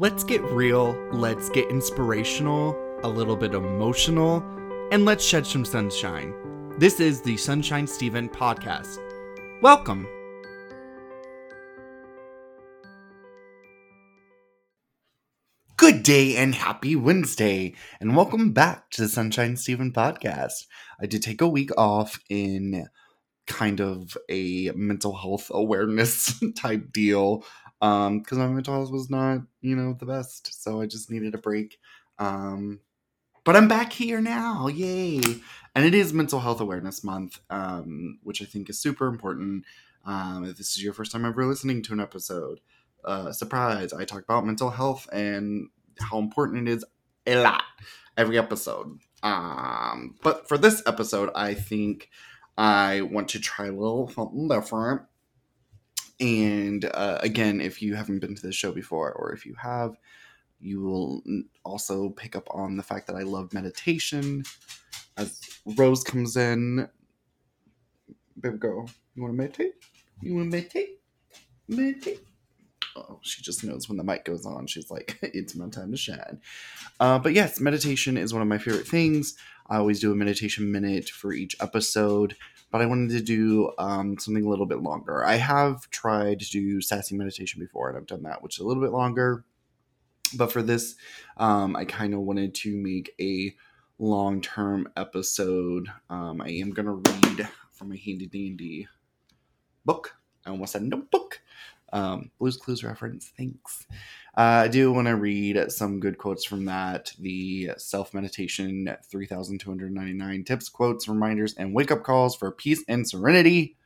Let's get real, let's get inspirational, a little bit emotional, and let's shed some sunshine. This is the Sunshine Steven podcast. Welcome. Good day and happy Wednesday, and welcome back to the Sunshine Steven podcast. I did take a week off in kind of a mental health awareness type deal um because my mental health was not you know the best so i just needed a break um but i'm back here now yay and it is mental health awareness month um which i think is super important um if this is your first time ever listening to an episode uh surprise i talk about mental health and how important it is a lot every episode um but for this episode i think i want to try a little something different and uh, again, if you haven't been to the show before, or if you have, you will also pick up on the fact that I love meditation. As Rose comes in, baby girl, you want to meditate? You want to meditate? Meditate. Oh, she just knows when the mic goes on. She's like, it's my time to shine. Uh, but yes, meditation is one of my favorite things. I always do a meditation minute for each episode but I wanted to do um, something a little bit longer. I have tried to do sassy meditation before, and I've done that, which is a little bit longer. But for this, um, I kind of wanted to make a long term episode. Um, I am going to read from my handy dandy book. I almost said notebook. Um, Blues Clues reference. Thanks. Uh, I do want to read some good quotes from that. The self meditation 3,299 tips, quotes, reminders, and wake up calls for peace and serenity.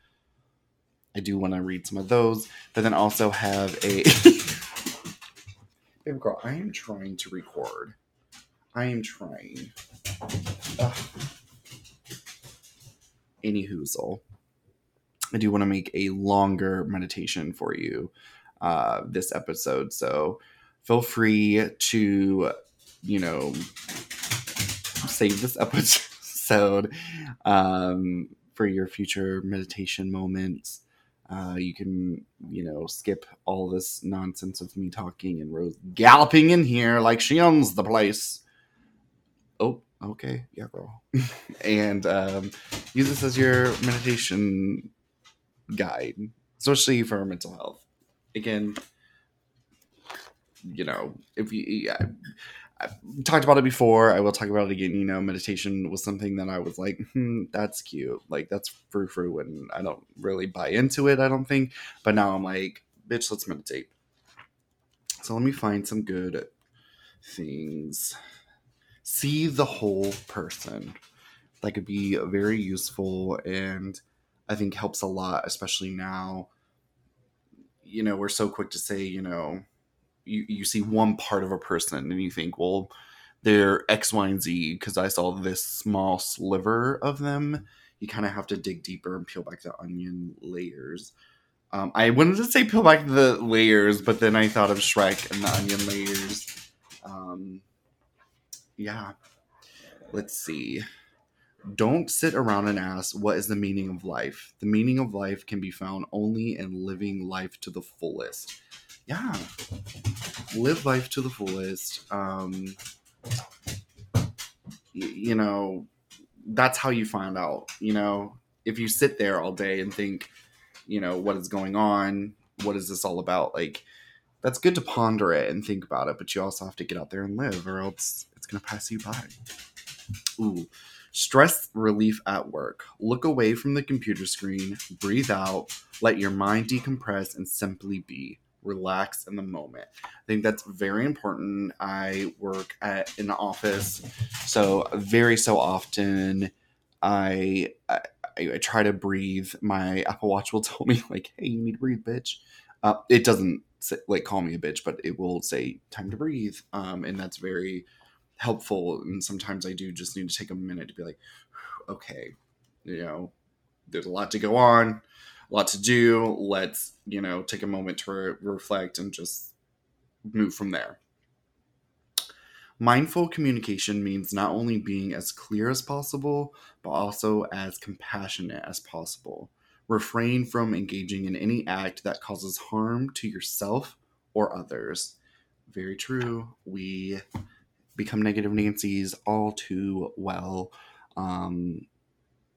I do want to read some of those, but then also have a. Baby girl, I am trying to record. I am trying. Ugh. Any hoozle. I do want to make a longer meditation for you uh, this episode. So feel free to, you know, save this episode um, for your future meditation moments. Uh, you can, you know, skip all this nonsense of me talking and Rose galloping in here like she owns the place. Oh, okay, yeah, girl. and um, use this as your meditation guide, especially for mental health. Again, you know, if you, yeah, I talked about it before, I will talk about it again. You know, meditation was something that I was like, hmm, that's cute. Like, that's frou frou. And I don't really buy into it, I don't think. But now I'm like, bitch, let's meditate. So let me find some good things. See the whole person. That could be very useful and I think helps a lot, especially now. You know, we're so quick to say, you know, you, you see one part of a person and you think, well, they're X, Y, and Z because I saw this small sliver of them. You kind of have to dig deeper and peel back the onion layers. Um, I wanted to say peel back the layers, but then I thought of Shrek and the onion layers. Um, yeah. Let's see. Don't sit around and ask, what is the meaning of life? The meaning of life can be found only in living life to the fullest. Yeah. Live life to the fullest. Um, y- you know, that's how you find out. You know, if you sit there all day and think, you know, what is going on? What is this all about? Like, that's good to ponder it and think about it, but you also have to get out there and live, or else it's going to pass you by. Ooh. Stress relief at work. Look away from the computer screen, breathe out, let your mind decompress, and simply be. Relax in the moment. I think that's very important. I work at an office, so very so often I, I I try to breathe. My Apple Watch will tell me like, "Hey, you need to breathe, bitch." Uh, it doesn't like call me a bitch, but it will say time to breathe, um, and that's very helpful and sometimes i do just need to take a minute to be like okay you know there's a lot to go on a lot to do. Let's you know take a moment to re- reflect and just move from there. Mindful communication means not only being as clear as possible but also as compassionate as possible. Refrain from engaging in any act that causes harm to yourself or others. Very true. We become negative Nancy's all too well. Um,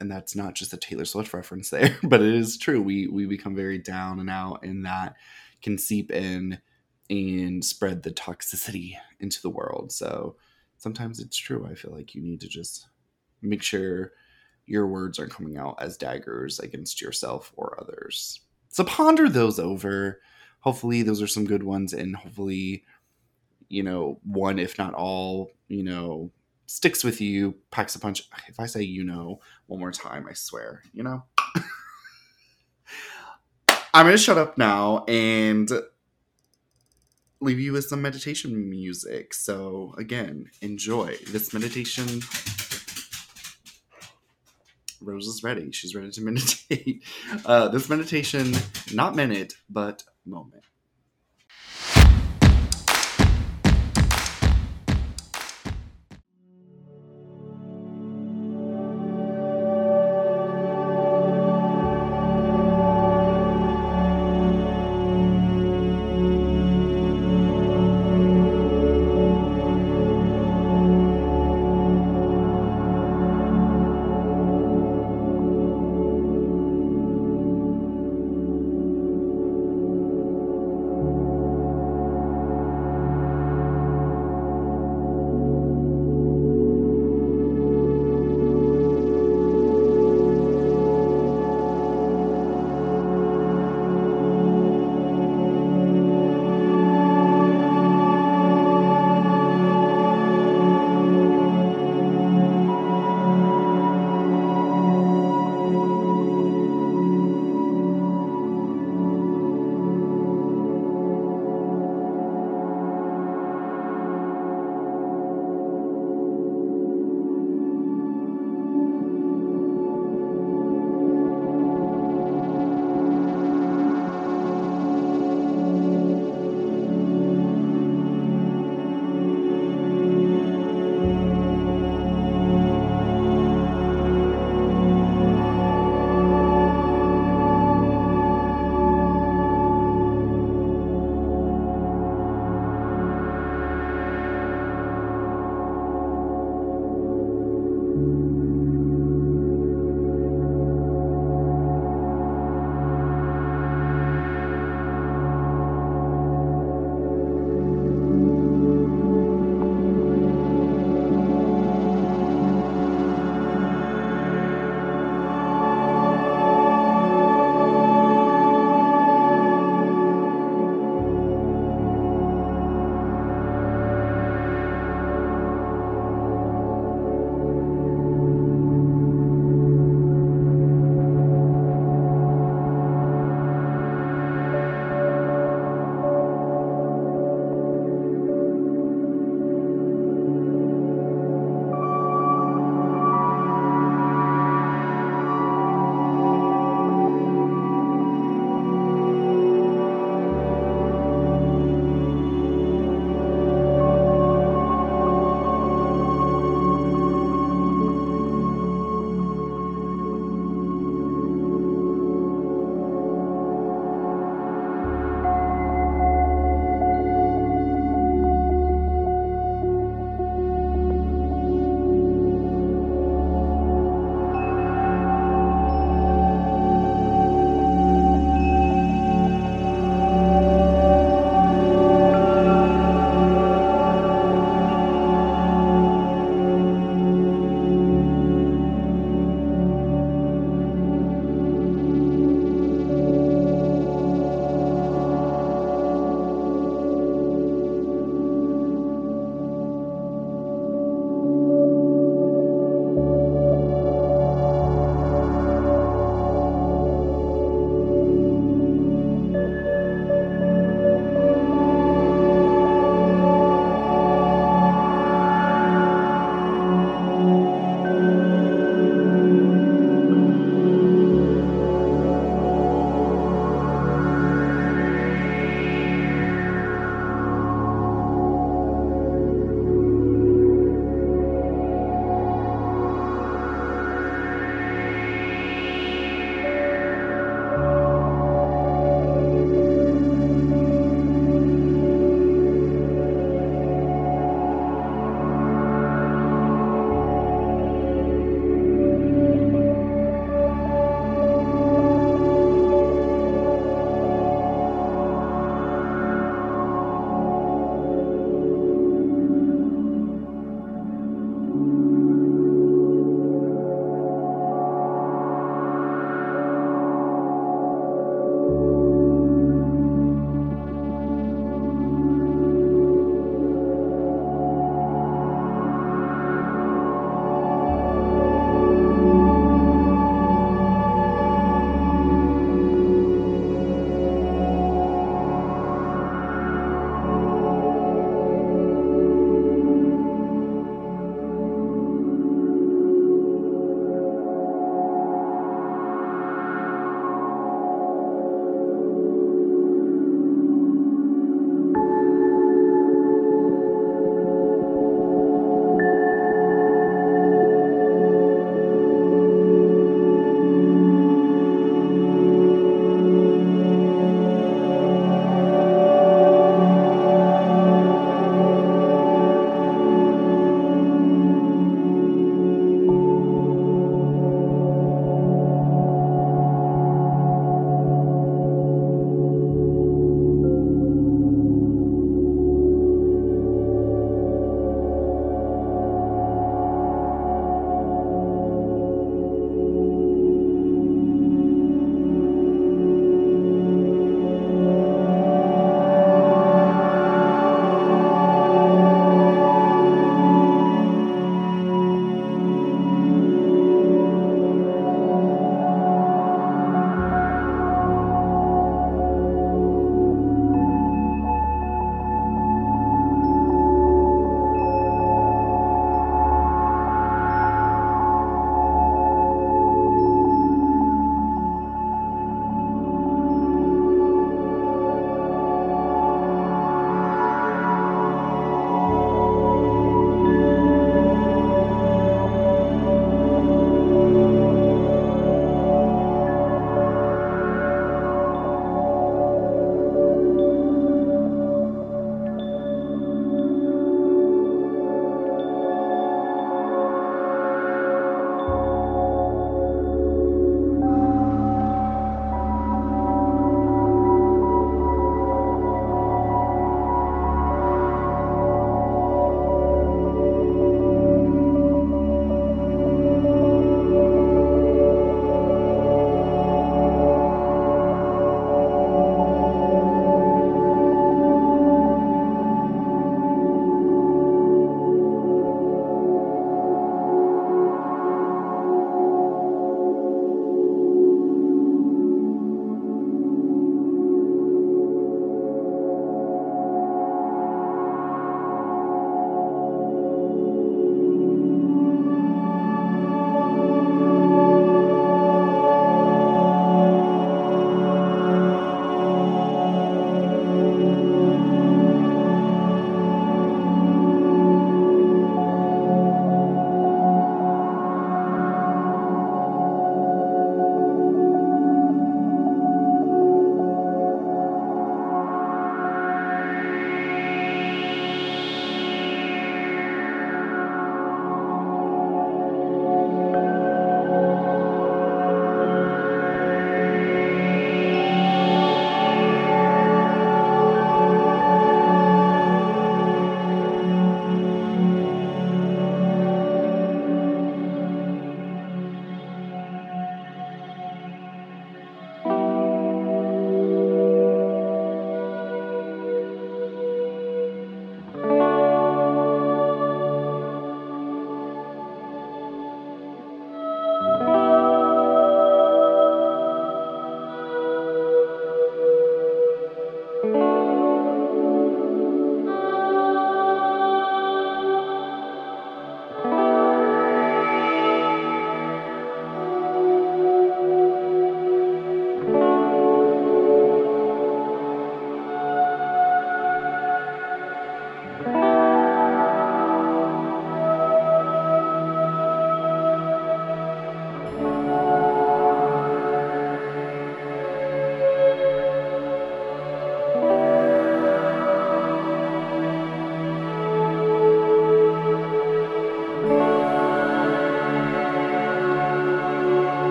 and that's not just a Taylor Swift reference there, but it is true. We we become very down and out, and that can seep in and spread the toxicity into the world. So sometimes it's true. I feel like you need to just make sure your words aren't coming out as daggers against yourself or others. So ponder those over. Hopefully, those are some good ones, and hopefully, you know, one, if not all, you know, sticks with you, packs a punch. If I say you know one more time, I swear, you know. I'm going to shut up now and leave you with some meditation music. So, again, enjoy this meditation. Rose is ready. She's ready to meditate. Uh, this meditation, not minute, but moment.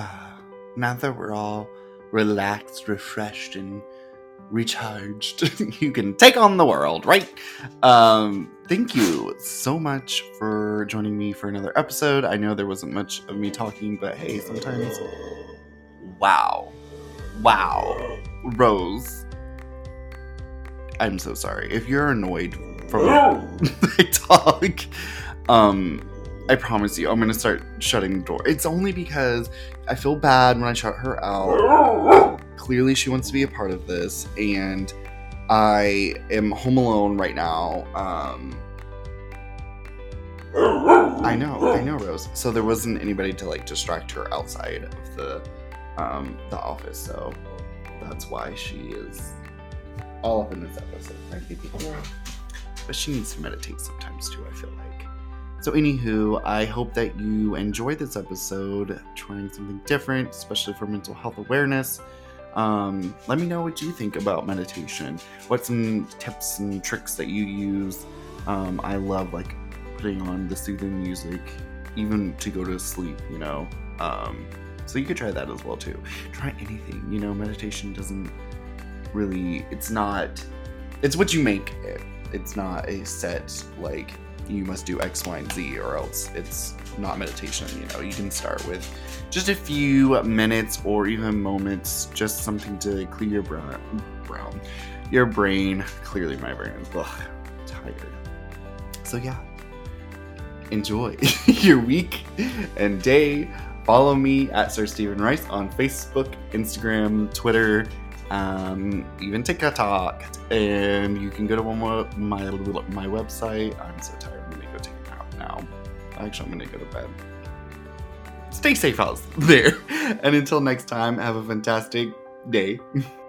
now that we're all relaxed, refreshed, and recharged, you can take on the world, right? Um, thank you so much for joining me for another episode. I know there wasn't much of me talking, but hey, sometimes. Wow. Wow. Rose. I'm so sorry. If you're annoyed from my talk, um, I promise you, I'm gonna start shutting the door. It's only because I feel bad when I shut her out. Clearly, she wants to be a part of this, and I am home alone right now. Um, I know, I know, Rose. So there wasn't anybody to like distract her outside of the um, the office, so that's why she is all up in this episode. But she needs to meditate sometimes too. I feel like. So, anywho, I hope that you enjoyed this episode, trying something different, especially for mental health awareness. Um, let me know what you think about meditation. What some tips and tricks that you use. Um, I love like putting on the soothing music, even to go to sleep. You know, um, so you could try that as well too. Try anything. You know, meditation doesn't really. It's not. It's what you make it. It's not a set like you must do X, Y, and Z, or else it's not meditation. You know, you can start with just a few minutes or even moments, just something to clear your brown, your brain. Clearly, my brain is ugh, tired. So yeah, enjoy your week and day. Follow me at Sir Stephen Rice on Facebook, Instagram, Twitter, um, even TikTok. And you can go to one more, my my website. I'm so tired. Actually, I'm gonna go to bed. Stay safe out there. And until next time, have a fantastic day.